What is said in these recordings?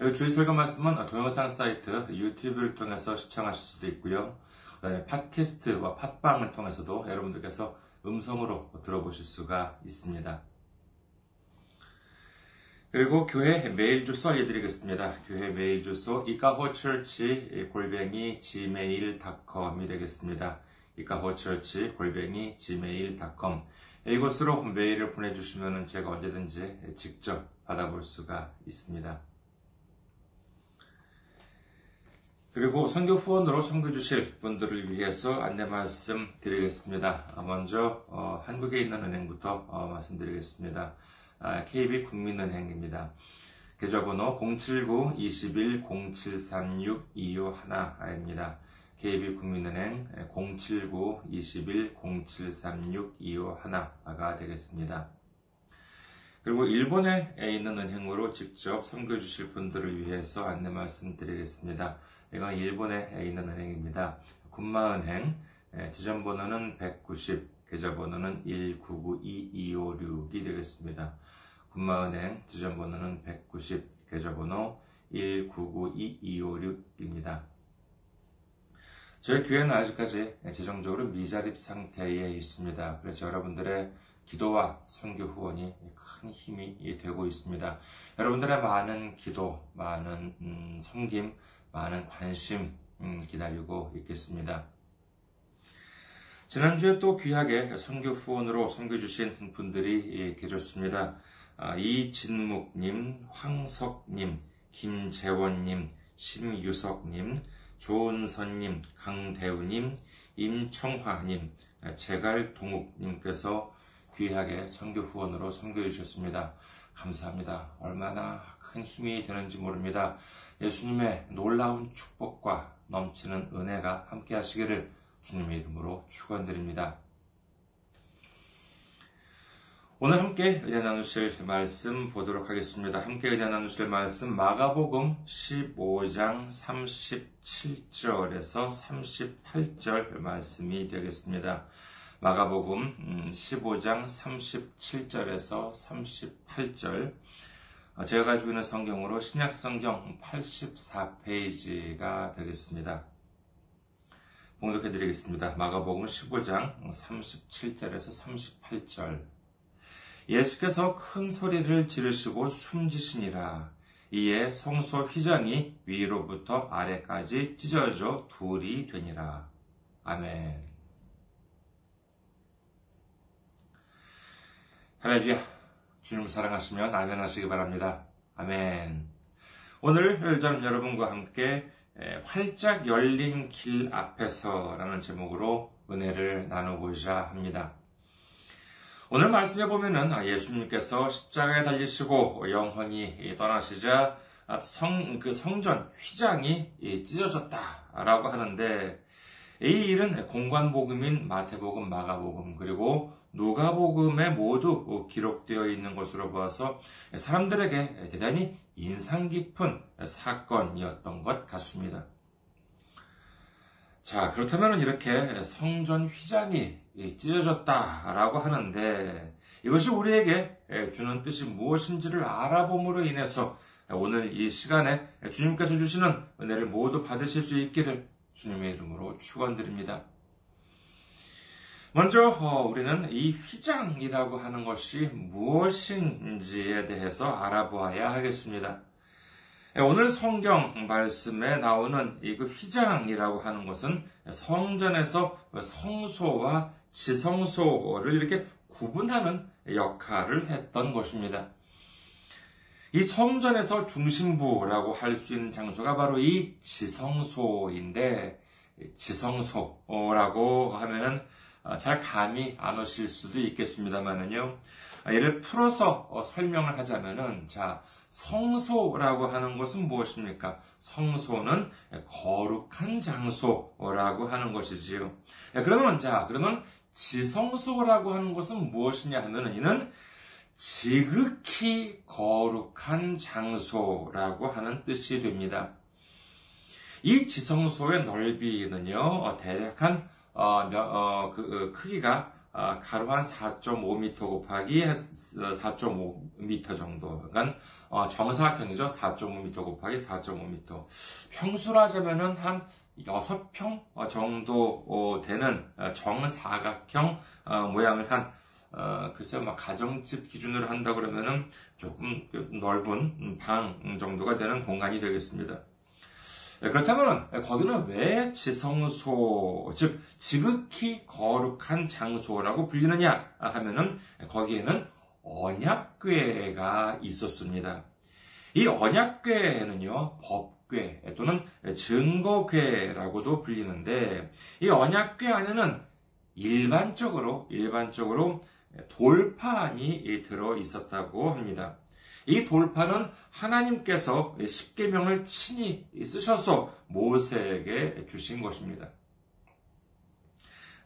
주일 설교 말씀은 동영상 사이트 유튜브를 통해서 시청하실 수도 있고요. 그다음에 팟캐스트와 팟빵을 통해서도 여러분들께서 음성으로 들어보실 수가 있습니다. 그리고 교회 메일 주소 알려드리겠습니다. 교회 메일 주소 이카호처치 골뱅이 gmail.com이 되겠습니다. 이카호처치 골뱅이 gmail.com 이곳으로 메일을 보내주시면 제가 언제든지 직접 받아볼 수가 있습니다. 그리고 선교 후원으로 선교 주실 분들을 위해서 안내 말씀 드리겠습니다. 먼저 어, 한국에 있는 은행부터 어, 말씀드리겠습니다. 아, KB 국민은행입니다. 계좌번호 079-21-0736-251입니다. KB 국민은행 079-21-0736-251가 되겠습니다. 그리고 일본에 있는 은행으로 직접 섬겨주실 분들을 위해서 안내 말씀드리겠습니다. 이건 일본에 있는 은행입니다. 군마은행 지점번호는 190, 계좌번호는 1992256이 되겠습니다. 군마은행 지점번호는 190, 계좌번호 1992256입니다. 저희 교회는 아직까지 재정적으로 미자립 상태에 있습니다. 그래서 여러분들의 기도와 선교 후원이 큰 힘이 되고 있습니다. 여러분들의 많은 기도, 많은 음, 섬김, 많은 관심 음, 기다리고 있겠습니다. 지난주에 또 귀하게 선교 후원으로 섬겨주신 분들이 계셨습니다. 아, 이진묵님, 황석님, 김재원님, 심유석님, 조은선님, 강대우님, 임청화님, 제갈동욱님께서 귀하게 선교 후원으로 섬겨 주셨습니다. 감사합니다. 얼마나 큰 힘이 되는지 모릅니다. 예수님의 놀라운 축복과 넘치는 은혜가 함께 하시기를 주님의 이름으로 축원드립니다. 오늘 함께 은혜 나누실 말씀 보도록 하겠습니다. 함께 은혜 나누실 말씀 마가복음 15장 37절에서 38절 말씀이 되겠습니다. 마가복음 15장 37절에서 38절 제가 가지고 있는 성경으로 신약 성경 84페이지가 되겠습니다. 봉독해 드리겠습니다. 마가복음 15장 37절에서 38절 예수께서 큰 소리를 지르시고 숨지시니라. 이에 성소 휘장이 위로부터 아래까지 찢어져 둘이 되니라. 아멘. 할렐루야. 주님 사랑하시면 아멘 하시기 바랍니다. 아멘. 오늘 저는 여러분과 함께 활짝 열린 길 앞에서라는 제목으로 은혜를 나누고자 합니다. 오늘 말씀해 보면은 아, 예수님께서 십자가에 달리시고 영혼이 떠나시자 성, 그 성전 휘장이 찢어졌다라고 하는데 이 일은 공관복음인 마태복음, 마가복음, 그리고 누가복음에 모두 기록되어 있는 것으로 보아서 사람들에게 대단히 인상 깊은 사건이었던 것 같습니다. 자, 그렇다면 이렇게 성전 휘장이 찢어졌다라고 하는데 이것이 우리에게 주는 뜻이 무엇인지를 알아봄으로 인해서 오늘 이 시간에 주님께서 주시는 은혜를 모두 받으실 수 있기를 주님의 이름으로 축원드립니다. 먼저 어, 우리는 이 휘장이라고 하는 것이 무엇인지에 대해서 알아보아야 하겠습니다. 예, 오늘 성경 말씀에 나오는 이 그 휘장이라고 하는 것은 성전에서 성소와 지성소를 이렇게 구분하는 역할을 했던 것입니다. 이 성전에서 중심부라고 할 수 있는 장소가 바로 이 지성소인데, 지성소라고 하면은 잘 감이 안 오실 수도 있겠습니다만은요. 이를 풀어서 어, 설명을 하자면은, 자, 성소라고 하는 것은 무엇입니까? 성소는 거룩한 장소라고 하는 것이지요. 그러면, 자, 그러면 지성소라고 하는 것은 무엇이냐 하면은, 이는 지극히 거룩한 장소라고 하는 뜻이 됩니다. 이 지성소의 넓이는요, 어, 대략 한, 어, 어, 그, 그, 크기가 어, 가로 한 4.5m 곱하기 4.5m 정도. 그러니까 어, 정사각형이죠. 4.5m 곱하기 4.5m. 평수로 하자면은 한 6평 정도 되는 정사각형 모양을 한 어, 글쎄요, 막 가정집 기준으로 한다 그러면은 조금 그 넓은 방 정도가 되는 공간이 되겠습니다. 예, 그렇다면 거기는 왜 지성소, 즉 지극히 거룩한 장소라고 불리느냐 하면은 거기에는 언약궤가 있었습니다. 이 언약궤는요 법궤 또는 증거궤라고도 불리는데 이 언약궤 안에는 일반적으로 일반적으로 돌판이 들어 있었다고 합니다. 이 돌판은 하나님께서 십계명을 친히 쓰셔서 모세에게 주신 것입니다.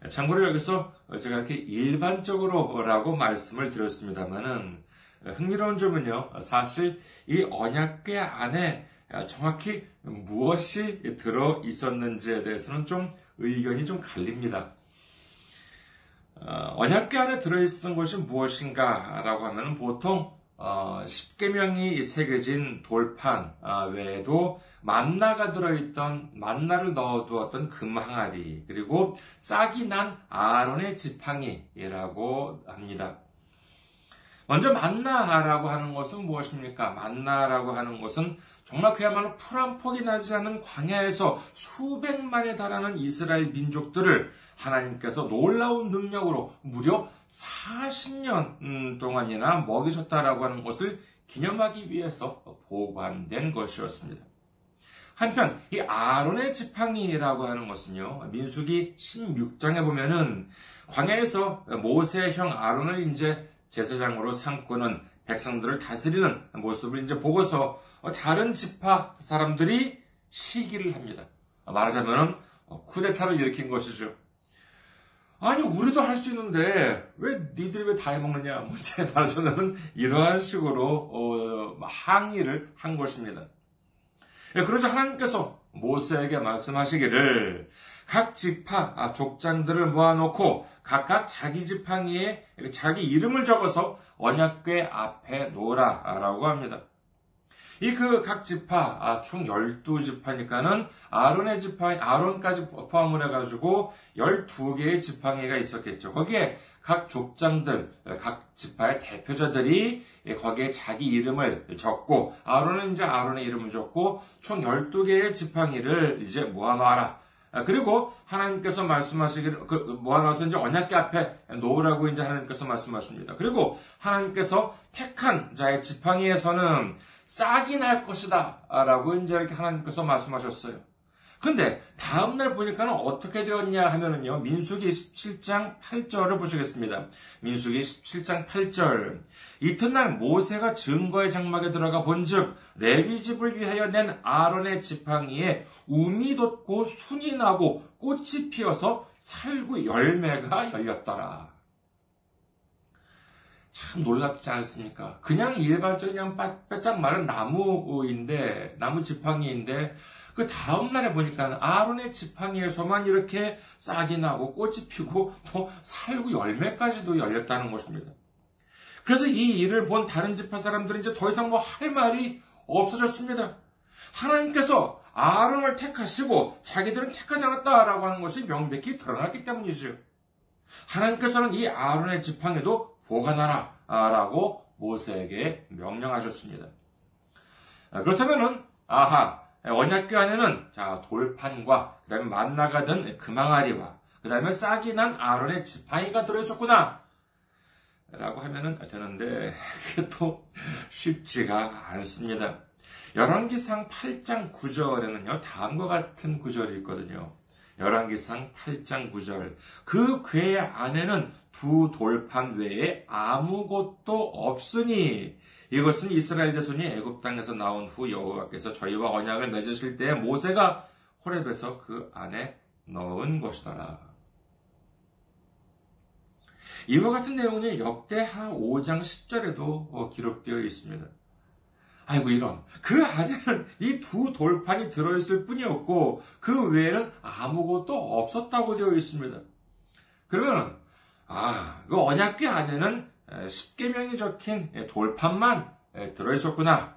참고로 여기서 제가 이렇게 일반적으로라고 말씀을 드렸습니다만은 흥미로운 점은요, 사실 이 언약궤 안에 정확히 무엇이 들어 있었는지에 대해서는 좀 의견이 좀 갈립니다. 어, 언약궤 안에 들어있었던 것이 무엇인가라고 하면 보통 어, 10계명이 새겨진 돌판 어, 외에도 만나가 들어있던 만나를 넣어두었던 금 항아리 그리고 싹이 난 아론의 지팡이라고 합니다. 먼저 만나라고 하는 것은 무엇입니까? 만나라고 하는 것은 정말 그야말로 풀 한 폭이 나지 않는 광야에서 수백만에 달하는 이스라엘 민족들을 하나님께서 놀라운 능력으로 무려 40년 음, 동안이나 먹이셨다라고 하는 것을 기념하기 위해서 보관된 것이었습니다. 한편 이 아론의 지팡이라고 하는 것은요 민수기 16장에 보면은 광야에서 모세의 형 아론을 이제 제사장으로 삼고는 백성들을 다스리는 모습을 이제 보고서 다른 지파 사람들이 시기를 합니다. 말하자면 쿠데타를 일으킨 것이죠. 아니 우리도 할 수 있는데 왜 니들이 왜 다 해먹느냐 문제 말하자면 이러한 식으로 어, 항의를 한 것입니다. 예, 그러자 하나님께서 모세에게 말씀하시기를 각 지파 아, 족장들을 모아놓고 각각 자기 지팡이에 자기 이름을 적어서 언약궤 앞에 놓으라라고 합니다. 이 그 각 지파 아, 총 12지파니까는 아론의 지파 아론까지 포함을 해가지고 12개의 지팡이가 있었겠죠. 거기에 각 족장들, 각 지파의 대표자들이 거기에 자기 이름을 적고, 아론은 이제 아론의 이름을 적고, 총 12개의 지팡이를 이제 모아놓아라. 아, 그리고 하나님께서 말씀하시기를, 그, 모아놔서 이제 언약계 앞에 놓으라고 이제 하나님께서 말씀하십니다. 그리고 하나님께서 택한 자의 지팡이에서는 싹이 날 것이다. 라고 이제 이렇게 하나님께서 말씀하셨어요. 근데 다음날 보니까는 어떻게 되었냐 하면은요. 민수기 17장 8절을 보시겠습니다. 민수기 17장 8절. 이튿날 모세가 증거의 장막에 들어가 본즉 레위 집을 위하여 낸 아론의 지팡이에 움이 돋고 순이 나고 꽃이 피어서 살구 열매가 열렸더라. 참 놀랍지 않습니까? 그냥 일반적인 그냥 빼짝 마른 나무인데 나무 지팡이인데 그 다음날에 보니까 아론의 지팡이에서만 이렇게 싹이 나고 꽃이 피고 또 살구 열매까지도 열렸다는 것입니다. 그래서 이 일을 본 다른 지파 사람들은 이제 더 이상 뭐 할 말이 없어졌습니다. 하나님께서 아론을 택하시고 자기들은 택하지 않았다라고 하는 것이 명백히 드러났기 때문이죠. 하나님께서는 이 아론의 지팡이도 보관하라 라고 모세에게 명령하셨습니다. 그렇다면은 아하 언약궤 안에는 자 돌판과 그다음에 만나가 든 금항아리와 그다음에 싹이 난 아론의 지팡이가 들어있었구나. 라고 하면은 되는데 그게 또 쉽지가 않습니다. 열왕기상 8장 9절에는요 다음과 같은 구절이 있거든요. 열왕기상 8장 9절. 그 궤 안에는 두 돌판 외에 아무것도 없으니 이것은 이스라엘 자손이 애굽 땅에서 나온 후 여호와께서 저희와 언약을 맺으실 때 모세가 호렙에서 그 안에 넣은 것이더라. 이와 같은 내용은 역대하 5장 10절에도 기록되어 있습니다. 아이고 이런 그 안에는 이 두 돌판이 들어있을 뿐이었고 그 외에는 아무것도 없었다고 되어 있습니다. 그러면 아그 언약궤 안에는 십계명이 적힌 돌판만 들어있었구나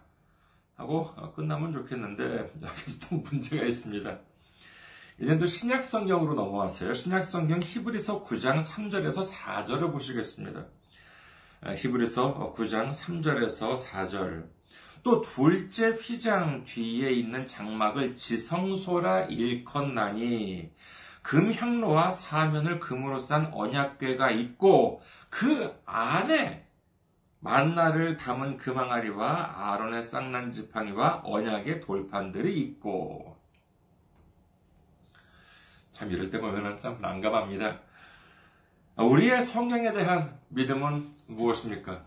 하고 끝나면 좋겠는데 여기 또 문제가 있습니다. 이제 또 신약 성경으로 넘어왔어요. 신약 성경 히브리서 9장 3절에서 4절을 보시겠습니다. 히브리서 9장 3절에서 4절. 또 둘째 휘장 뒤에 있는 장막을 지성소라 일컫나니 금 향로와 사면을 금으로 싼 언약궤가 있고 그 안에 만나를 담은 금항아리와 아론의 쌍난 지팡이와 언약의 돌판들이 있고 참 이럴 때 보면 참 난감합니다. 우리의 성경에 대한 믿음은 무엇입니까?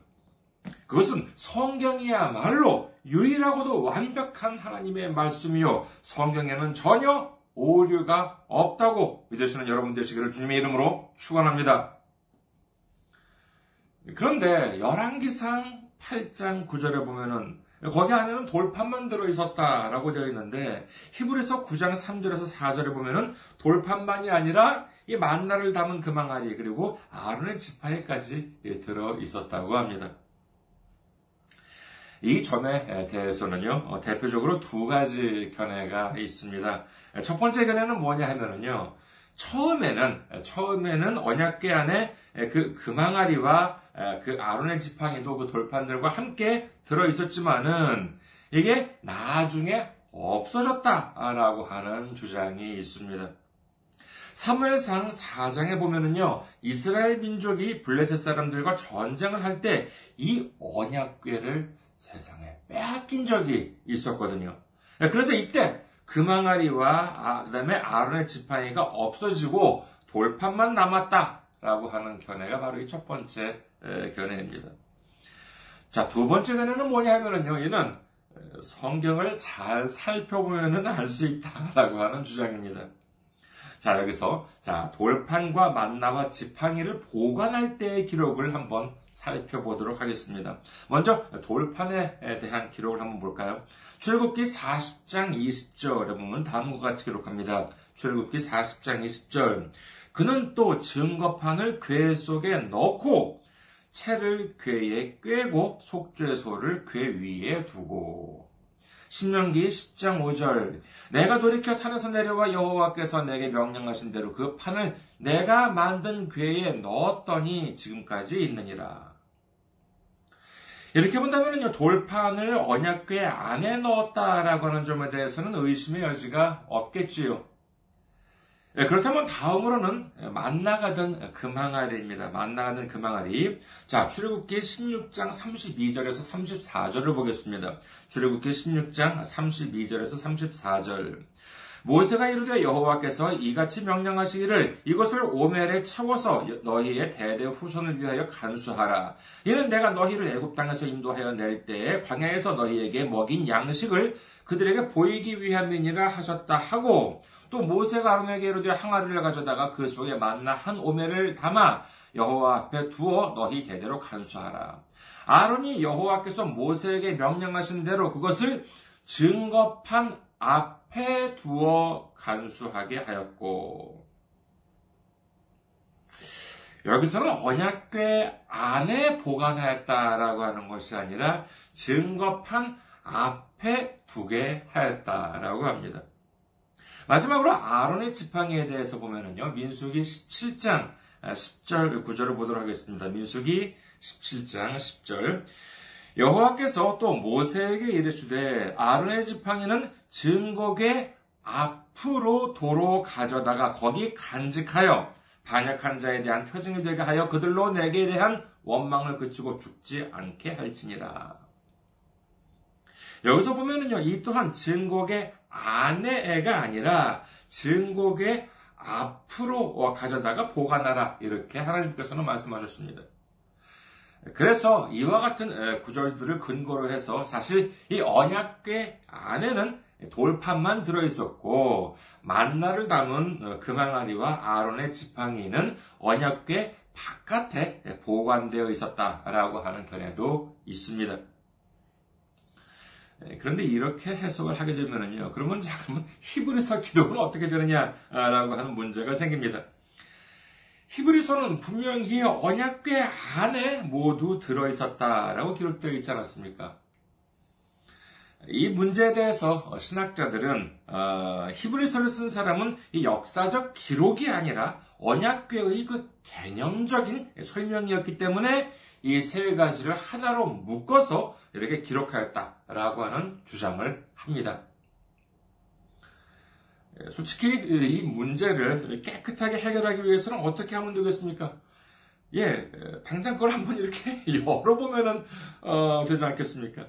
그것은 성경이야말로 유일하고도 완벽한 하나님의 말씀이요. 성경에는 전혀 오류가 없다고 믿으시는 여러분 되시기를 주님의 이름으로 축원합니다. 그런데 열왕기상 8장 9절에 보면은 거기 안에는 돌판만 들어 있었다라고 되어 있는데 히브리서 9장 3절에서 4절에 보면은 돌판만이 아니라 이 만나를 담은 금항아리 그리고 아론의 지팡이까지 들어 있었다고 합니다. 이 점에 대해서는요, 어, 대표적으로 두 가지 견해가 있습니다. 첫 번째 견해는 뭐냐 하면은요, 처음에는, 처음에는 언약궤 안에 그 금항아리와 그 아론의 지팡이도 그 돌판들과 함께 들어 있었지만은, 이게 나중에 없어졌다라고 하는 주장이 있습니다. 사무엘상 4장에 보면은요, 이스라엘 민족이 블레셋 사람들과 전쟁을 할 때 이 언약궤를 세상에 빼앗긴 적이 있었거든요. 네, 그래서 이때 금항아리와 아, 그다음에 아론의 지팡이가 없어지고 돌판만 남았다라고 하는 견해가 바로 이 첫 번째 견해입니다. 자, 두 번째 견해는 뭐냐 하면은요, 얘는 성경을 잘 살펴보면은 알 수 있다라고 하는 주장입니다. 자, 여기서, 자, 돌판과 만나와 지팡이를 보관할 때의 기록을 한번 살펴보도록 하겠습니다. 먼저, 돌판에 대한 기록을 한번 볼까요? 출국기 40장 20절에 보면 다음과 같이 기록합니다. 출국기 40장 20절. 그는 또 증거판을 궤 속에 넣고, 채를 궤에 꿰고 속죄소를 궤 위에 두고 신명기 10장 5절 내가 돌이켜 산에서 내려와 여호와께서 내게 명령하신 대로 그 판을 내가 만든 궤에 넣었더니 지금까지 있느니라. 이렇게 본다면요, 돌판을 언약궤 안에 넣었다라고 하는 점에 대해서는 의심의 여지가 없겠지요. 예, 그렇다면 다음으로는 만나가던 금항아리입니다. 만나가던 금항아리. 자, 출애굽기 16장 32절에서 34절을 보겠습니다. 출애굽기 16장 32절에서 34절. 모세가 이르되 여호와께서 이같이 명령하시기를 이것을 오멜에 채워서 너희의 대대 후손을 위하여 간수하라. 이는 내가 너희를 애굽 땅에서 인도하여 낼 때에 광야에서 너희에게 먹인 양식을 그들에게 보이기 위함이니라 하셨다 하고 또 모세가 아론에게 이르되 항아리를 가져다가 그 속에 만나 한 오매를 담아 여호와 앞에 두어 너희 대대로 간수하라. 아론이 여호와께서 모세에게 명령하신 대로 그것을 증거판 앞에 두어 간수하게 하였고 여기서는 언약궤 안에 보관하였다라고 하는 것이 아니라 증거판 앞에 두게 하였다라고 합니다. 마지막으로 아론의 지팡이에 대해서 보면은요, 민수기 17장 10절, 9절을 보도록 하겠습니다. 민수기 17장 10절. 여호와께서 또 모세에게 이르시되 아론의 지팡이는 증거계 앞으로 도로 가져다가 거기 간직하여 반역한 자에 대한 표징이 되게 하여 그들로 내게 대한 원망을 그치고 죽지 않게 할지니라. 여기서 보면은요, 이 또한 증곡의 아내애가 아니라 증곡의 앞으로 가져다가 보관하라. 이렇게 하나님께서는 말씀하셨습니다. 그래서 이와 같은 구절들을 근거로 해서 사실 이 언약궤 안에는 돌판만 들어 있었고 만나를 담은 금항아리와 아론의 지팡이는 언약궤 바깥에 보관되어 있었다라고 하는 견해도 있습니다. 그런데 이렇게 해석을 하게 되면은요, 그러면 자, 그러면 히브리서 기록은 어떻게 되느냐라고 하는 문제가 생깁니다. 히브리서는 분명히 언약궤 안에 모두 들어 있었다라고 기록되어 있지 않았습니까? 이 문제에 대해서 신학자들은 어, 히브리서를 쓴 사람은 이 역사적 기록이 아니라 언약궤의 그 개념적인 설명이었기 때문에 이 세 가지를 하나로 묶어서 이렇게 기록하였다라고 하는 주장을 합니다. 예, 솔직히 이 문제를 깨끗하게 해결하기 위해서는 어떻게 하면 되겠습니까? 예, 당장 그걸 한번 이렇게 열어보면은 어, 되지 않겠습니까?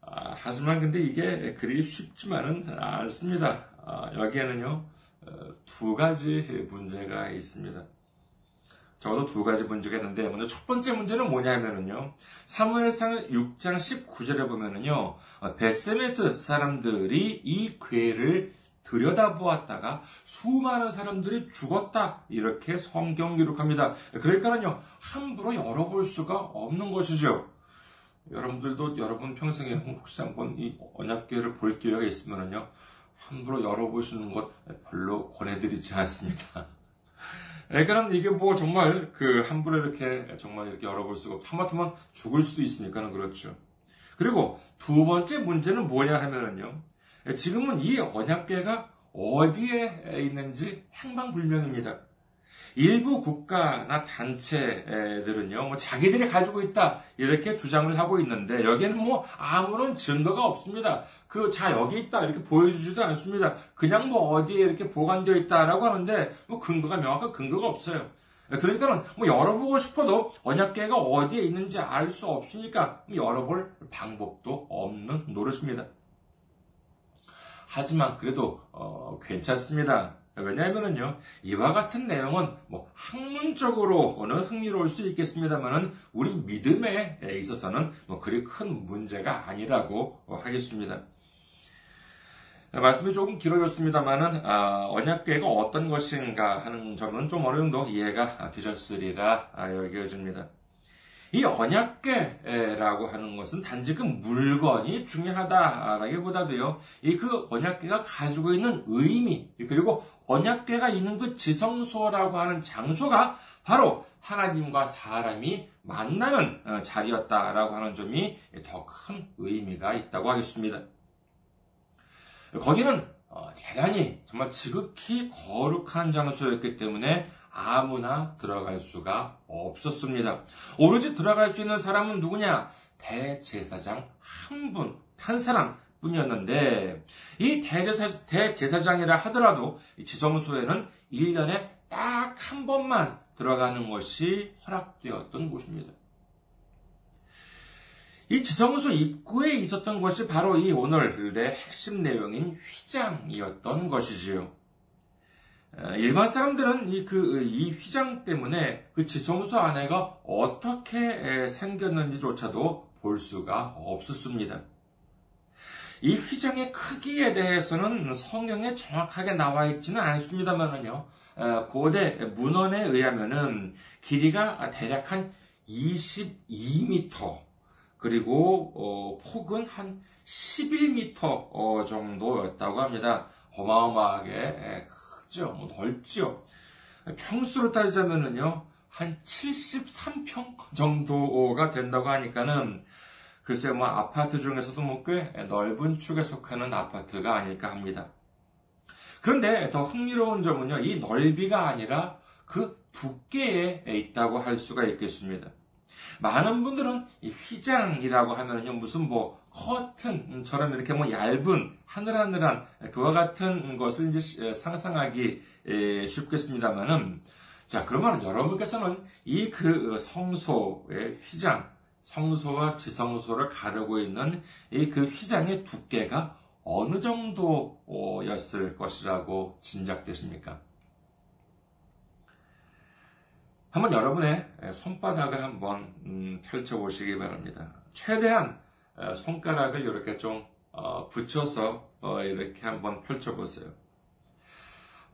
아, 하지만 근데 이게 그리 쉽지만은 않습니다. 아, 여기에는요 어, 두 가지 문제가 있습니다. 적어도 두 가지 문제가 있는데 먼저 첫 번째 문제는 뭐냐면은요 사무엘상 6장 19절에 보면은요 어, 베세메스 사람들이 이 괴를 들여다보았다가 수많은 사람들이 죽었다 이렇게 성경 기록합니다. 그러니까는요 함부로 열어볼 수가 없는 것이죠. 여러분들도 여러분 평생에 혹시 한번 이 언약궤를 볼 기회가 있으면은요, 함부로 열어보시는 것 별로 권해드리지 않습니다. 그러니까 이게 뭐 정말 그 함부로 이렇게 정말 이렇게 열어볼 수가 없, 하마터면 죽을 수도 있으니까는 그렇죠. 그리고 두 번째 문제는 뭐냐 하면은요, 지금은 이 언약궤가 어디에 있는지 행방불명입니다. 일부 국가나 단체들은요, 뭐 자기들이 가지고 있다 이렇게 주장을 하고 있는데 여기에는 뭐 아무런 증거가 없습니다. 그 자 여기 있다 이렇게 보여주지도 않습니다. 그냥 뭐 어디에 이렇게 보관되어 있다라고 하는데 뭐 근거가 명확한 근거가 없어요. 그러니까는 뭐 열어보고 싶어도 언약계가 어디에 있는지 알 수 없으니까 열어볼 방법도 없는 노릇입니다. 하지만 그래도 어, 괜찮습니다. 왜냐하면요 이와 같은 내용은 뭐 학문적으로는 흥미로울 수 있겠습니다만은 우리 믿음에 있어서는 뭐 그리 큰 문제가 아니라고 하겠습니다. 말씀이 조금 길어졌습니다만은 아, 언약궤가 어떤 것인가 하는 점은 좀 어느 정도 이해가 되셨으리라 여겨집니다. 이 언약궤라고 하는 것은 단지 그 물건이 중요하다라기보다도요, 이 그 언약궤가 가지고 있는 의미, 그리고 언약궤가 있는 그 지성소라고 하는 장소가 바로 하나님과 사람이 만나는 어, 자리였다라고 하는 점이 더 큰 의미가 있다고 하겠습니다. 거기는 어, 대단히 정말 지극히 거룩한 장소였기 때문에 아무나 들어갈 수가 없었습니다. 오로지 들어갈 수 있는 사람은 누구냐? 대제사장 한 분, 한 사람 뿐이었는데, 이 대제사, 대제사장이라 하더라도 지성소에는 1년에 딱 한 번만 들어가는 것이 허락되었던 곳입니다. 이 지성소 입구에 있었던 것이 바로 이 오늘의 핵심 내용인 휘장이었던 것이지요. 일반 사람들은 이, 그, 이 휘장 때문에 그 지성소 안에가 어떻게 생겼는지조차도 볼 수가 없었습니다. 이 휘장의 크기에 대해서는 성경에 정확하게 나와 있지는 않습니다만은요, 고대 문헌에 의하면은 길이가 대략 한 22m, 그리고 어, 폭은 한 11m 어, 정도였다고 합니다. 어마어마하게 크죠. 뭐 넓죠. 평수로 따지자면은요, 한 73평 정도가 된다고 하니까는 글쎄 뭐 아파트 중에서도 뭐 꽤 넓은 축에 속하는 아파트가 아닐까 합니다. 그런데 더 흥미로운 점은요, 이 넓이가 아니라 그 두께에 있다고 할 수가 있겠습니다. 많은 분들은 이 휘장이라고 하면요 무슨 뭐 커튼처럼 이렇게 뭐 얇은 하늘하늘한 그와 같은 것을 이제 상상하기 쉽겠습니다만은 자 그러면 여러분께서는 이 그 성소의 휘장 성소와 지성소를 가르고 있는 이 그 휘장의 두께가 어느 정도였을 것이라고 짐작되십니까? 한번 여러분의 손바닥을 한번 음, 펼쳐보시기 바랍니다. 최대한 손가락을 이렇게 좀 어, 붙여서 어, 이렇게 한번 펼쳐보세요.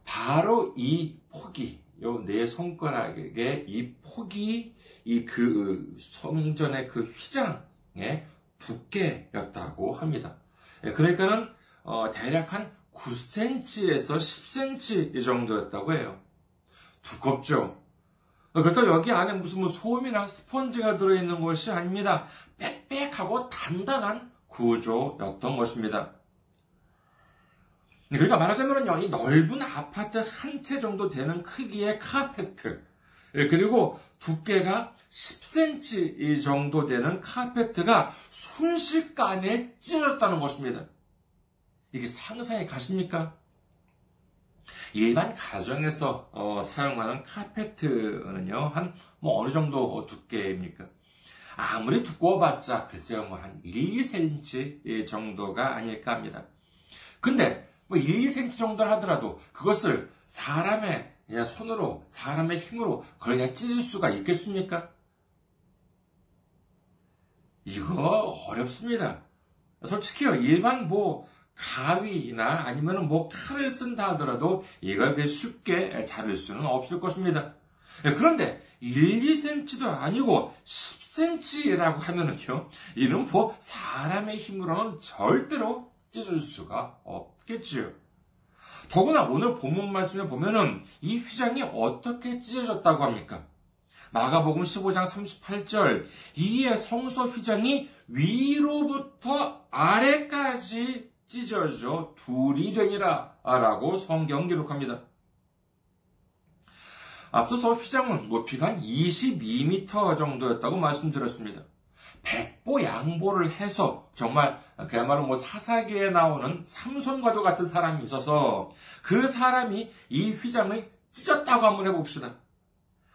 바로 이 폭이, 요내 손가락의 이 폭이 이 그 성전의 그 휘장의 두께였다고 합니다. 예, 그러니까는 어, 대략 한 9cm에서 10cm 이 정도였다고 해요. 두껍죠? 그렇다고 여기 안에 무슨 뭐 솜이나 스펀지가 들어있는 것이 아닙니다. 빽빽하고 단단한 구조였던 것입니다. 그러니까 말하자면 이 넓은 아파트 한 채 정도 되는 크기의 카페트, 예, 그리고 두께가 10cm 정도 되는 카페트가 순식간에 찢어졌다는 것입니다. 이게 상상이 가십니까? 일반 가정에서 어, 사용하는 카페트는요, 한, 뭐, 어느 정도 두께입니까? 아무리 두꺼워봤자, 글쎄요, 뭐, 한 1, 2cm 정도가 아닐까 합니다. 근데, 뭐, 1, 2cm 정도를 하더라도, 그것을 사람의 손으로, 사람의 힘으로 그냥 찢을 수가 있겠습니까? 이거 어렵습니다. 솔직히요, 일반 뭐, 가위나 아니면 뭐 칼을 쓴다 하더라도 이걸 쉽게 자를 수는 없을 것입니다. 예, 그런데 1, 2cm도 아니고 10cm라고 하면은요, 이는 뭐 사람의 힘으로는 절대로 찢을 수가 없겠지요. 더구나 오늘 본문 말씀에 보면은 이 휘장이 어떻게 찢어졌다고 합니까? 마가복음 15장 38절 이에 성소 휘장이 위로부터 아래까지 찢어져 둘이 되니라 라고 성경 기록합니다. 앞서서 휘장은 높이가 한 22m 정도였다고 말씀드렸습니다. 백보 양보를 해서 정말 그야말로 뭐 사사기에 나오는 삼손과도 같은 사람이 있어서 그 사람이 이 휘장을 찢었다고 한번 해봅시다.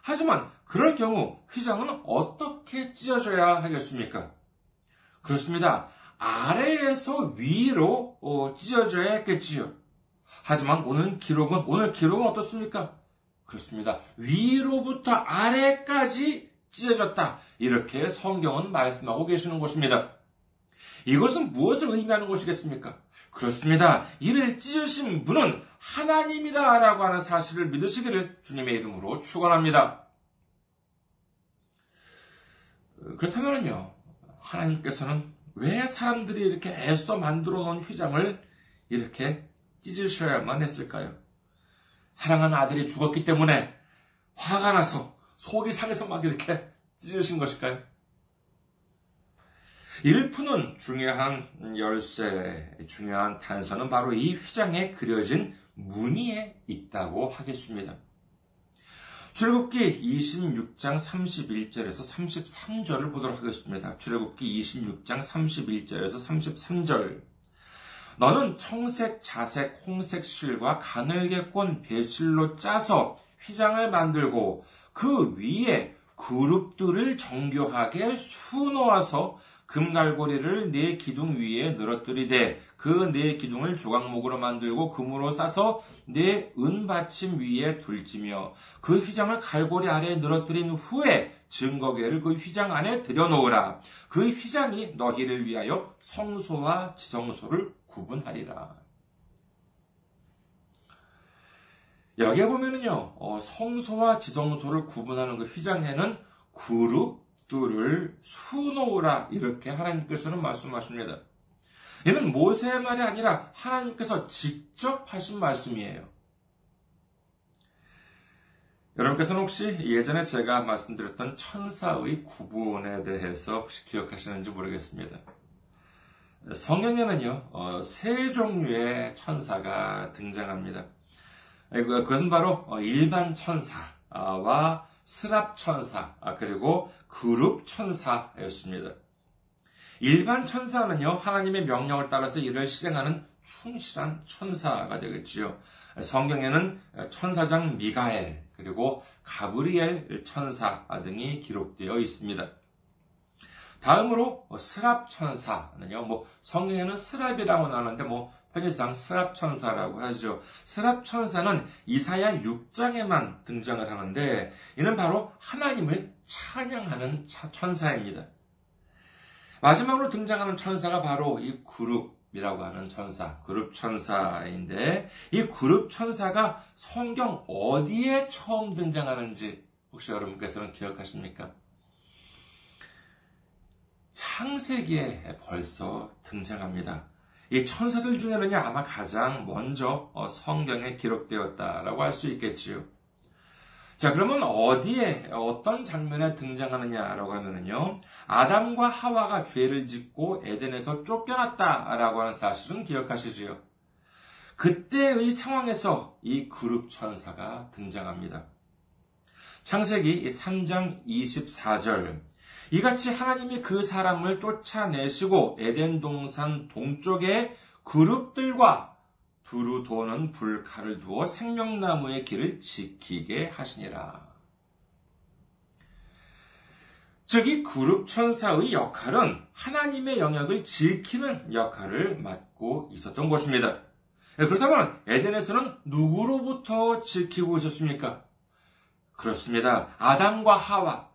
하지만 그럴 경우 휘장은 어떻게 찢어져야 하겠습니까? 그렇습니다. 아래에서 위로 어, 찢어져야 했겠지요. 하지만 오늘 기록은 오늘 기록은 어떻습니까? 그렇습니다. 위로부터 아래까지 찢어졌다. 이렇게 성경은 말씀하고 계시는 것입니다. 이것은 무엇을 의미하는 것이겠습니까? 그렇습니다. 이를 찢으신 분은 하나님이다. 라고 하는 사실을 믿으시기를 주님의 이름으로 축원합니다. 그렇다면요, 하나님께서는 왜 사람들이 이렇게 애써 만들어 놓은 휘장을 이렇게 찢으셔야만 했을까요? 사랑하는 아들이 죽었기 때문에 화가 나서 속이 상해서 막 이렇게 찢으신 것일까요? 이를 푸는 중요한 열쇠, 중요한 단서는 바로 이 휘장에 그려진 무늬에 있다고 하겠습니다. 출애굽기 26장 31절에서 33절을 보도록 하겠습니다. 출애굽기 26장 31절에서 33절. 너는 청색, 자색, 홍색 실과 가늘게 꼰 배실로 짜서 휘장을 만들고 그 위에 그룹들을 정교하게 수놓아서 금갈고리를 네 기둥 위에 늘어뜨리되 그 네 기둥을 조각목으로 만들고 금으로 싸서 네 은받침 위에 둘지며 그 휘장을 갈고리 아래에 늘어뜨린 후에 증거계를 그 휘장 안에 들여놓으라. 그 휘장이 너희를 위하여 성소와 지성소를 구분하리라. 여기에 보면은요, 어, 성소와 지성소를 구분하는 그 휘장에는 그룹, 뜰을 수놓으라 이렇게 하나님께서는 말씀하십니다. 이는 모세의 말이 아니라 하나님께서 직접 하신 말씀이에요. 여러분께서는 혹시 예전에 제가 말씀드렸던 천사의 구분에 대해서 혹시 기억하시는지 모르겠습니다. 성경에는요, 어, 세 종류의 천사가 등장합니다. 그것은 바로 어, 일반 천사와 스랍 천사, 아, 그리고 그룹 천사였습니다. 일반 천사는요, 하나님의 명령을 따라서 일을 실행하는 충실한 천사가 되겠지요. 성경에는 천사장 미가엘, 그리고 가브리엘 천사 등이 기록되어 있습니다. 다음으로 스랍 천사는요. 뭐 성경에는 스랍이라고 나오는데 뭐 편의상 스랍 천사라고 하죠. 스랍 천사는 이사야 6장에만 등장을 하는데 이는 바로 하나님을 찬양하는 천사입니다. 마지막으로 등장하는 천사가 바로 이 그룹이라고 하는 천사, 그룹 천사인데 이 그룹 천사가 성경 어디에 처음 등장하는지 혹시 여러분께서는 기억하십니까? 창세기에 벌써 등장합니다. 이 천사들 중에는요, 아마 가장 먼저 어, 성경에 기록되었다라고 할 수 있겠지요. 자, 그러면 어디에, 어떤 장면에 등장하느냐라고 하면은요, 아담과 하와가 죄를 짓고 에덴에서 쫓겨났다라고 하는 사실은 기억하시지요. 그때의 상황에서 이 그룹 천사가 등장합니다. 창세기 3장 24절. 이같이 하나님이 그 사람을 쫓아내시고 에덴 동산 동쪽에 그룹들과 두루 도는 불칼을 두어 생명나무의 길을 지키게 하시니라. 즉, 이 그룹 천사의 역할은 하나님의 영역을 지키는 역할을 맡고 있었던 것입니다. 그렇다면 에덴에서는 누구로부터 지키고 있었습니까? 그렇습니다. 아담과 하와.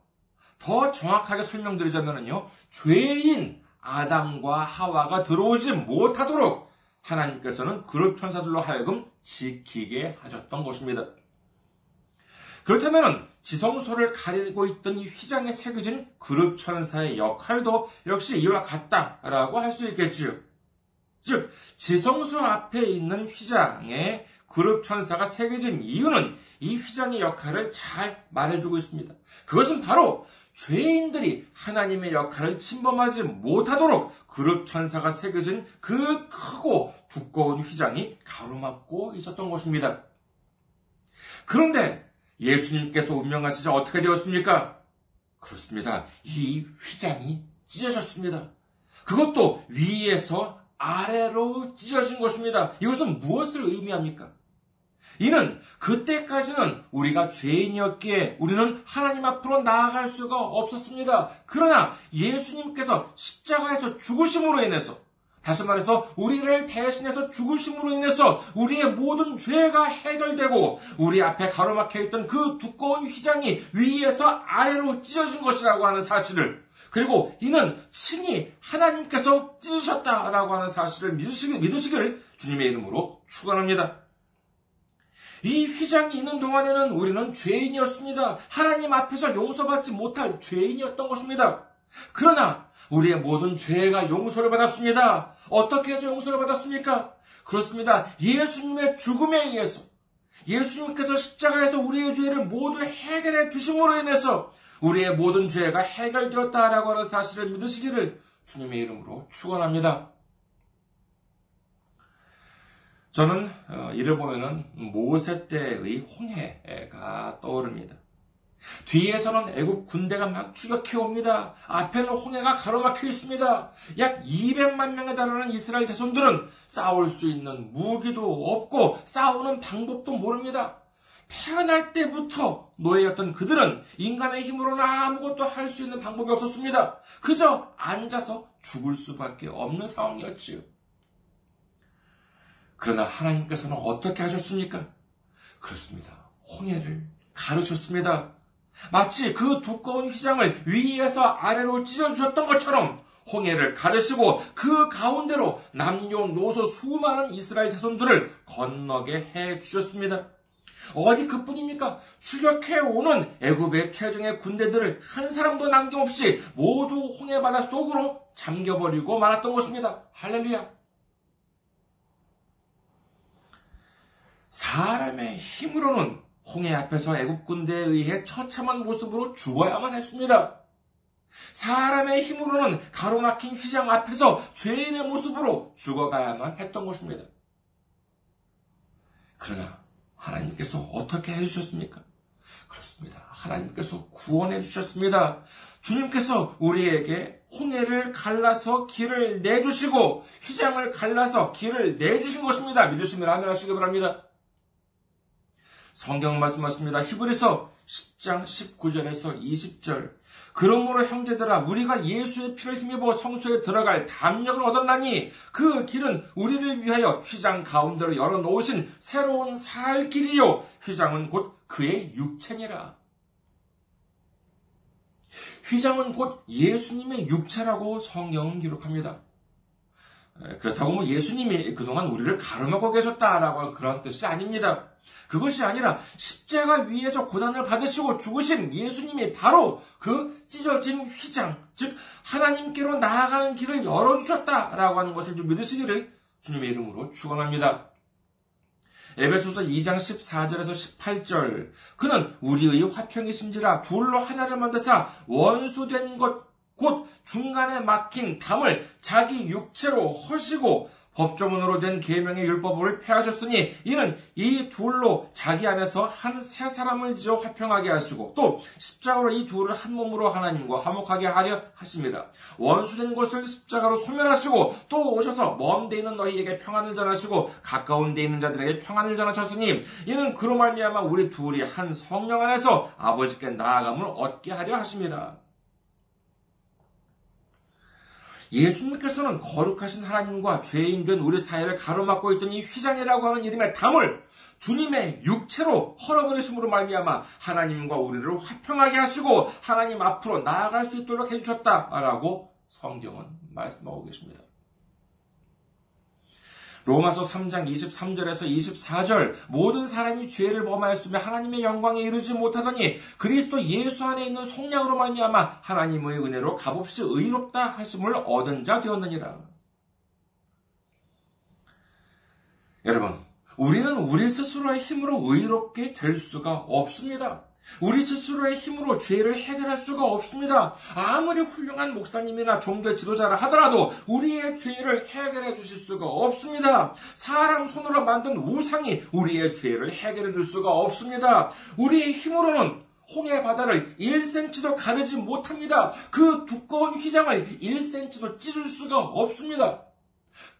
더 정확하게 설명드리자면요. 죄인 아담과 하와가 들어오지 못하도록 하나님께서는 그룹 천사들로 하여금 지키게 하셨던 것입니다. 그렇다면 지성소를 가리고 있던 이 휘장에 새겨진 그룹 천사의 역할도 역시 이와 같다라고 할 수 있겠지요. 즉, 지성소 앞에 있는 휘장에 그룹 천사가 새겨진 이유는 이 휘장의 역할을 잘 말해주고 있습니다. 그것은 바로 죄인들이 하나님의 역할을 침범하지 못하도록 그룹 천사가 새겨진 그 크고 두꺼운 휘장이 가로막고 있었던 것입니다. 그런데 예수님께서 운명하시자 어떻게 되었습니까? 그렇습니다. 이 휘장이 찢어졌습니다. 그것도 위에서 아래로 찢어진 것입니다. 이것은 무엇을 의미합니까? 이는 그때까지는 우리가 죄인이었기에 우리는 하나님 앞으로 나아갈 수가 없었습니다. 그러나 예수님께서 십자가에서 죽으심으로 인해서 다시 말해서 우리를 대신해서 죽으심으로 인해서 우리의 모든 죄가 해결되고 우리 앞에 가로막혀 있던 그 두꺼운 휘장이 위에서 아래로 찢어진 것이라고 하는 사실을 그리고 이는 신이 하나님께서 찢으셨다라고 하는 사실을 믿으시길, 믿으시기를 주님의 이름으로 축원합니다. 이 휘장이 있는 동안에는 우리는 죄인이었습니다. 하나님 앞에서 용서받지 못할 죄인이었던 것입니다. 그러나 우리의 모든 죄가 용서를 받았습니다. 어떻게 해서 용서를 받았습니까? 그렇습니다. 예수님의 죽음에 의해서 예수님께서 십자가에서 우리의 죄를 모두 해결해 주심으로 인해서 우리의 모든 죄가 해결되었다라고 하는 사실을 믿으시기를 주님의 이름으로 축원합니다. 저는 어, 이를 보면은 모세 때의 홍해가 떠오릅니다. 뒤에서는 애국 군대가 막 추격해 옵니다. 앞에는 홍해가 가로막혀 있습니다. 약 200만 명에 달하는 이스라엘 자손들은 싸울 수 있는 무기도 없고 싸우는 방법도 모릅니다. 태어날 때부터 노예였던 그들은 인간의 힘으로는 아무것도 할 수 있는 방법이 없었습니다. 그저 앉아서 죽을 수밖에 없는 상황이었지요. 그러나 하나님께서는 어떻게 하셨습니까? 그렇습니다. 홍해를 가르쳤습니다. 마치 그 두꺼운 휘장을 위에서 아래로 찢어주셨던 것처럼 홍해를 가르시고 그 가운데로 남녀노소 수많은 이스라엘 자손들을 건너게 해 주셨습니다. 어디 그뿐입니까? 추격해 오는 애굽의 최종의 군대들을 한 사람도 남김없이 모두 홍해 바다 속으로 잠겨버리고 말았던 것입니다. 할렐루야. 사람의 힘으로는 홍해 앞에서 애국 군대에 의해 처참한 모습으로 죽어야만 했습니다. 사람의 힘으로는 가로막힌 휘장 앞에서 죄인의 모습으로 죽어가야만 했던 것입니다. 그러나 하나님께서 어떻게 해주셨습니까? 그렇습니다. 하나님께서 구원해 주셨습니다. 주님께서 우리에게 홍해를 갈라서 길을 내주시고 휘장을 갈라서 길을 내주신 것입니다. 믿으시면 아멘 하시기 바랍니다. 성경 말씀하십니다. 히브리서 10장 19절에서 20절. 그러므로 형제들아 우리가 예수의 피를 힘입어 성소에 들어갈 담력을 얻었나니 그 길은 우리를 위하여 휘장 가운데로 열어 놓으신 새로운 살 길이요 휘장은 곧 그의 육체니라. 휘장은 곧 예수님의 육체라고 성경은 기록합니다. 그렇다고 뭐 예수님이 그동안 우리를 가름하고 계셨다라고 그런 뜻이 아닙니다. 그것이 아니라 십자가 위에서 고난을 받으시고 죽으신 예수님이 바로 그 찢어진 휘장, 즉 하나님께로 나아가는 길을 열어주셨다라고 하는 것을 좀 믿으시기를 주님의 이름으로 축원합니다. 에베소서 2장 14절에서 18절 그는 우리의 화평이신지라 둘로 하나를 만드사 원수된 것 곧 중간에 막힌 담을 자기 육체로 허시고 법조문으로 된 계명의 율법을 폐하셨으니 이는 이 둘로 자기 안에서 한 세 사람을 지어 화평하게 하시고 또 십자가로 이 둘을 한 몸으로 하나님과 화목하게 하려 하십니다. 원수된 곳을 십자가로 소멸하시고 또 오셔서 먼데 있는 너희에게 평안을 전하시고 가까운 데 있는 자들에게 평안을 전하셨으니 이는 그로 말미암아 우리 둘이 한 성령 안에서 아버지께 나아감을 얻게 하려 하십니다. 예수님께서는 거룩하신 하나님과 죄인 된 우리 사회를 가로막고 있던 이 휘장이라고 하는 이름의 담을 주님의 육체로 헐어버리심으로 말미암아 하나님과 우리를 화평하게 하시고 하나님 앞으로 나아갈 수 있도록 해주셨다라고 성경은 말씀하고 계십니다. 로마서 3장 23절에서 24절 모든 사람이 죄를 범하였으며 하나님의 영광에 이르지 못하더니 그리스도 예수 안에 있는 속량으로 말미암아 하나님의 은혜로 값없이 의롭다 하심을 얻은 자 되었느니라. 여러분, 우리는 우리 스스로의 힘으로 의롭게 될 수가 없습니다. 우리 스스로의 힘으로 죄를 해결할 수가 없습니다. 아무리 훌륭한 목사님이나 종교 지도자라 하더라도 우리의 죄를 해결해 주실 수가 없습니다. 사람 손으로 만든 우상이 우리의 죄를 해결해 줄 수가 없습니다. 우리의 힘으로는 홍해 바다를 1cm도 가르지 못합니다. 그 두꺼운 휘장을 1cm도 찢을 수가 없습니다.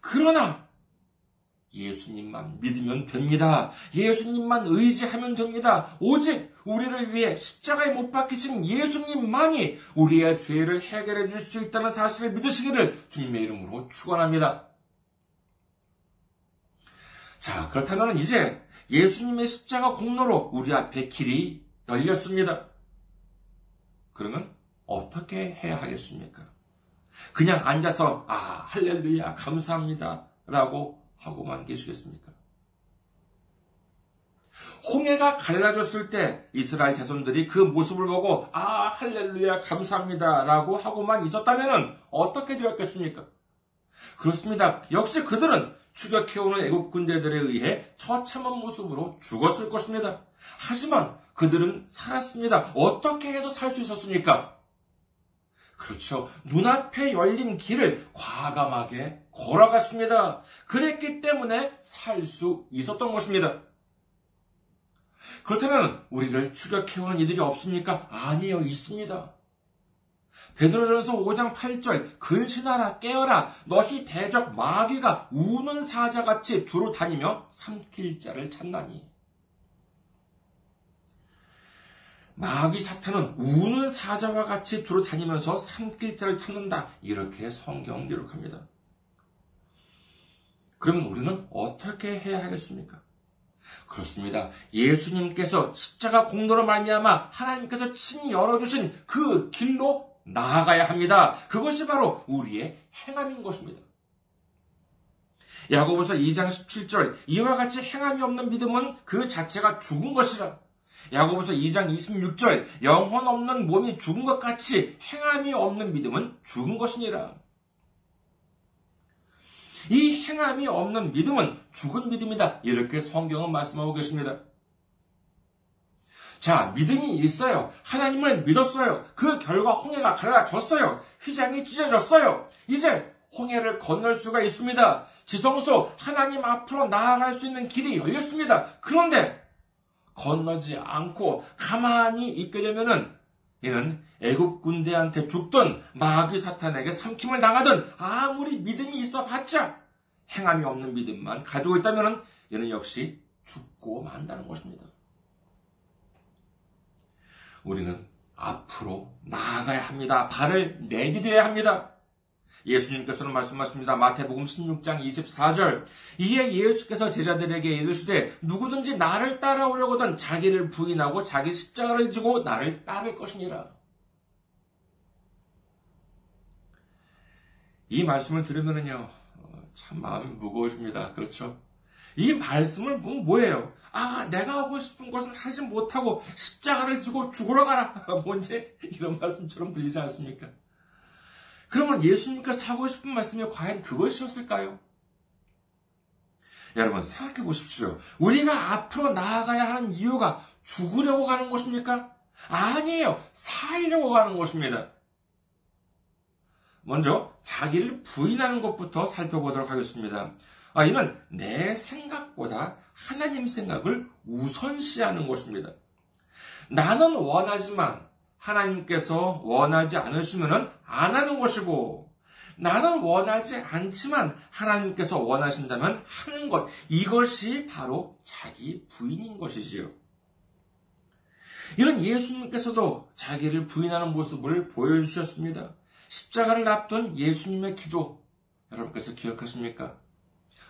그러나 예수님만 믿으면 됩니다. 예수님만 의지하면 됩니다. 오직 우리를 위해 십자가에 못 박히신 예수님만이 우리의 죄를 해결해 줄 수 있다는 사실을 믿으시기를 주님의 이름으로 축원합니다. 자, 그렇다면 이제 예수님의 십자가 공로로 우리 앞에 길이 열렸습니다. 그러면 어떻게 해야 하겠습니까? 그냥 앉아서 아 할렐루야 감사합니다 라고 하고만 계시겠습니까? 홍해가 갈라졌을 때 이스라엘 자손들이 그 모습을 보고 아 할렐루야 감사합니다라고 하고만 있었다면 어떻게 되었겠습니까? 그렇습니다. 역시 그들은 추격해오는 애국 군대들에 의해 처참한 모습으로 죽었을 것입니다. 하지만 그들은 살았습니다. 어떻게 해서 살 수 있었습니까? 그렇죠. 눈앞에 열린 길을 과감하게 걸어갔습니다. 그랬기 때문에 살 수 있었던 것입니다. 그렇다면 우리를 추격해오는 이들이 없습니까? 아니요, 있습니다. 베드로전서 5장 8절 근신하라 깨어라 너희 대적 마귀가 우는 사자같이 두루 다니며 삼킬 자를 찾나니 마귀 사탄은 우는 사자와 같이 두루 다니면서 삼킬 자를 찾는다 이렇게 성경 기록합니다. 그럼 우리는 어떻게 해야 하겠습니까? 그렇습니다. 예수님께서 십자가 공로로 말미암아 하나님께서 친히 열어주신 그 길로 나아가야 합니다. 그것이 바로 우리의 행함인 것입니다. 야고보서 2장 17절 이와 같이 행함이 없는 믿음은 그 자체가 죽은 것이라. 야고보서 2장 26절 영혼 없는 몸이 죽은 것 같이 행함이 없는 믿음은 죽은 것이니라. 이 행함이 없는 믿음은 죽은 믿음이다. 이렇게 성경은 말씀하고 계십니다. 자, 믿음이 있어요. 하나님을 믿었어요. 그 결과 홍해가 갈라졌어요. 휘장이 찢어졌어요. 이제 홍해를 건널 수가 있습니다. 지성소 하나님 앞으로 나아갈 수 있는 길이 열렸습니다. 그런데 건너지 않고 가만히 있게 되면은 이는 애굽 군대한테 죽던 마귀 사탄에게 삼킴을 당하던 아무리 믿음이 있어 봤자 행함이 없는 믿음만 가지고 있다면 얘는 역시 죽고 만다는 것입니다. 우리는 앞으로 나아가야 합니다. 발을 내디뎌야 합니다. 예수님께서는 말씀하십니다. 마태복음 16장 24절. 이에 예수께서 제자들에게 이르시되 누구든지 나를 따라오려거든 자기를 부인하고 자기 십자가를 지고 나를 따를 것이니라. 이 말씀을 들으면요, 어, 참 마음이 무거워집니다. 그렇죠? 이 말씀을 보면 뭐예요? 아, 내가 하고 싶은 것은 하지 못하고 십자가를 지고 죽으러 가라. 뭔지 이런 말씀처럼 들리지 않습니까? 그러면 예수님께서 하고 싶은 말씀이 과연 그것이었을까요? 여러분, 생각해 보십시오. 우리가 앞으로 나아가야 하는 이유가 죽으려고 가는 것입니까? 아니에요. 살려고 가는 것입니다. 먼저 자기를 부인하는 것부터 살펴보도록 하겠습니다. 아, 이는 내 생각보다 하나님 생각을 우선시하는 것입니다. 나는 원하지만 하나님께서 원하지 않으시면 안 하는 것이고, 나는 원하지 않지만 하나님께서 원하신다면 하는 것, 이것이 바로 자기 부인인 것이지요. 이런 예수님께서도 자기를 부인하는 모습을 보여주셨습니다. 십자가를 앞둔 예수님의 기도, 여러분께서 기억하십니까?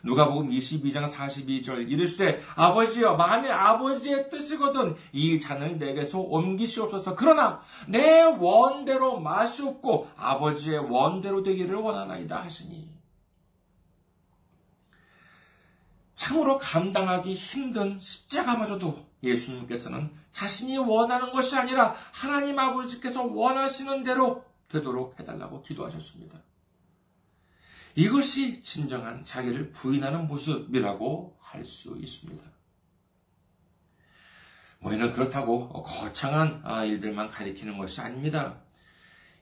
누가복음 22장 42절 이르시되 아버지여 만일 아버지의 뜻이거든 이 잔을 내게서 옮기시옵소서 그러나 내 원대로 마시옵고 아버지의 원대로 되기를 원하나이다 하시니 참으로 감당하기 힘든 십자가마저도 예수님께서는 자신이 원하는 것이 아니라 하나님 아버지께서 원하시는 대로 되도록 해달라고 기도하셨습니다. 이것이 진정한 자기를 부인하는 모습이라고 할 수 있습니다. 뭐이는 그렇다고 거창한 아, 일들만 가리키는 것이 아닙니다.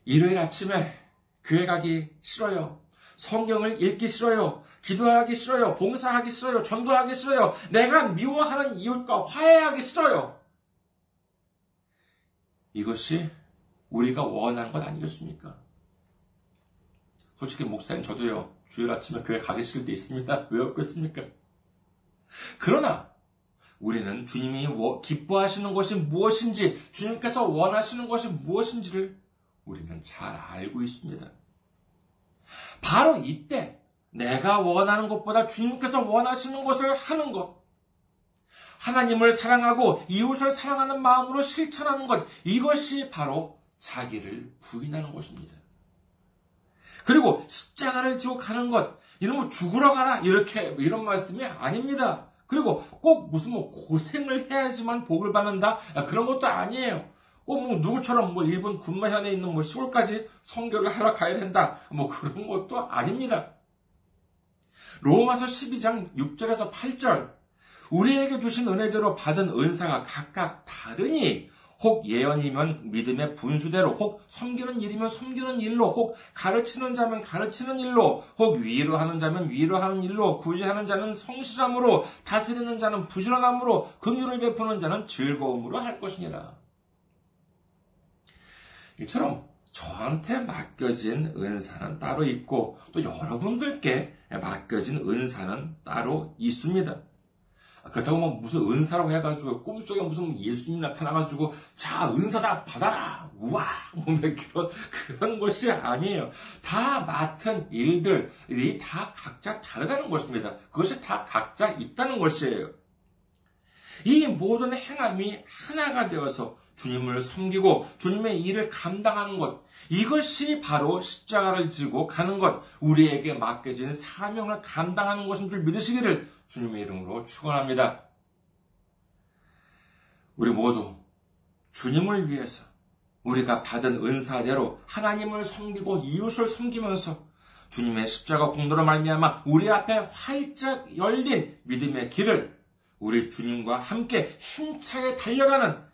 일요일 아침에 교회 가기 싫어요. 성경을 읽기 싫어요. 기도하기 싫어요. 봉사하기 싫어요. 전도하기 싫어요. 내가 미워하는 이웃과 화해하기 싫어요. 이것이 우리가 원하는 것 아니겠습니까? 솔직히 목사님 저도요 주일 아침에 교회 가기 싫을 때 있습니다. 왜 없겠습니까? 그러나 우리는 주님이 기뻐하시는 것이 무엇인지 주님께서 원하시는 것이 무엇인지를 우리는 잘 알고 있습니다. 바로 이때 내가 원하는 것보다 주님께서 원하시는 것을 하는 것, 하나님을 사랑하고 이웃을 사랑하는 마음으로 실천하는 것, 이것이 바로 자기를 부인하는 것입니다. 그리고 십자가를 지고 가는 것, 이런 뭐 죽으러 가라, 이렇게, 이런 말씀이 아닙니다. 그리고 꼭 무슨 뭐 고생을 해야지만 복을 받는다? 그런 것도 아니에요. 꼭뭐 누구처럼 뭐 일본 군마현에 있는 뭐 시골까지 성교를 하러 가야 된다. 뭐 그런 것도 아닙니다. 로마서 12장 6절에서 8절. 우리에게 주신 은혜대로 받은 은사가 각각 다르니 혹 예언이면 믿음의 분수대로, 혹 섬기는 일이면 섬기는 일로, 혹 가르치는 자면 가르치는 일로, 혹 위로 하는 자면 위로 하는 일로, 구제하는 자는 성실함으로, 다스리는 자는 부지런함으로, 긍휼을 베푸는 자는 즐거움으로 할 것이니라. 이처럼 저한테 맡겨진 은사는 따로 있고, 또 여러분들께 맡겨진 은사는 따로 있습니다. 아, 그렇다고 뭐 무슨 은사라고 해가지고 꿈속에 무슨 예수님 나타나가지고 자 은사다 받아라 우와 뭐 그런 그런 것이 아니에요. 다 맡은 일들이 다 각자 다르다는 것입니다. 그것이 다 각자 있다는 것이에요. 이 모든 행함이 하나가 되어서 주님을 섬기고 주님의 일을 감당하는 것, 이것이 바로 십자가를 지고 가는 것, 우리에게 맡겨진 사명을 감당하는 것인 줄 믿으시기를 주님의 이름으로 축원합니다. 우리 모두 주님을 위해서 우리가 받은 은사대로 하나님을 섬기고 이웃을 섬기면서 주님의 십자가 공로로 말미암아 우리 앞에 활짝 열린 믿음의 길을 우리 주님과 함께 힘차게 달려가는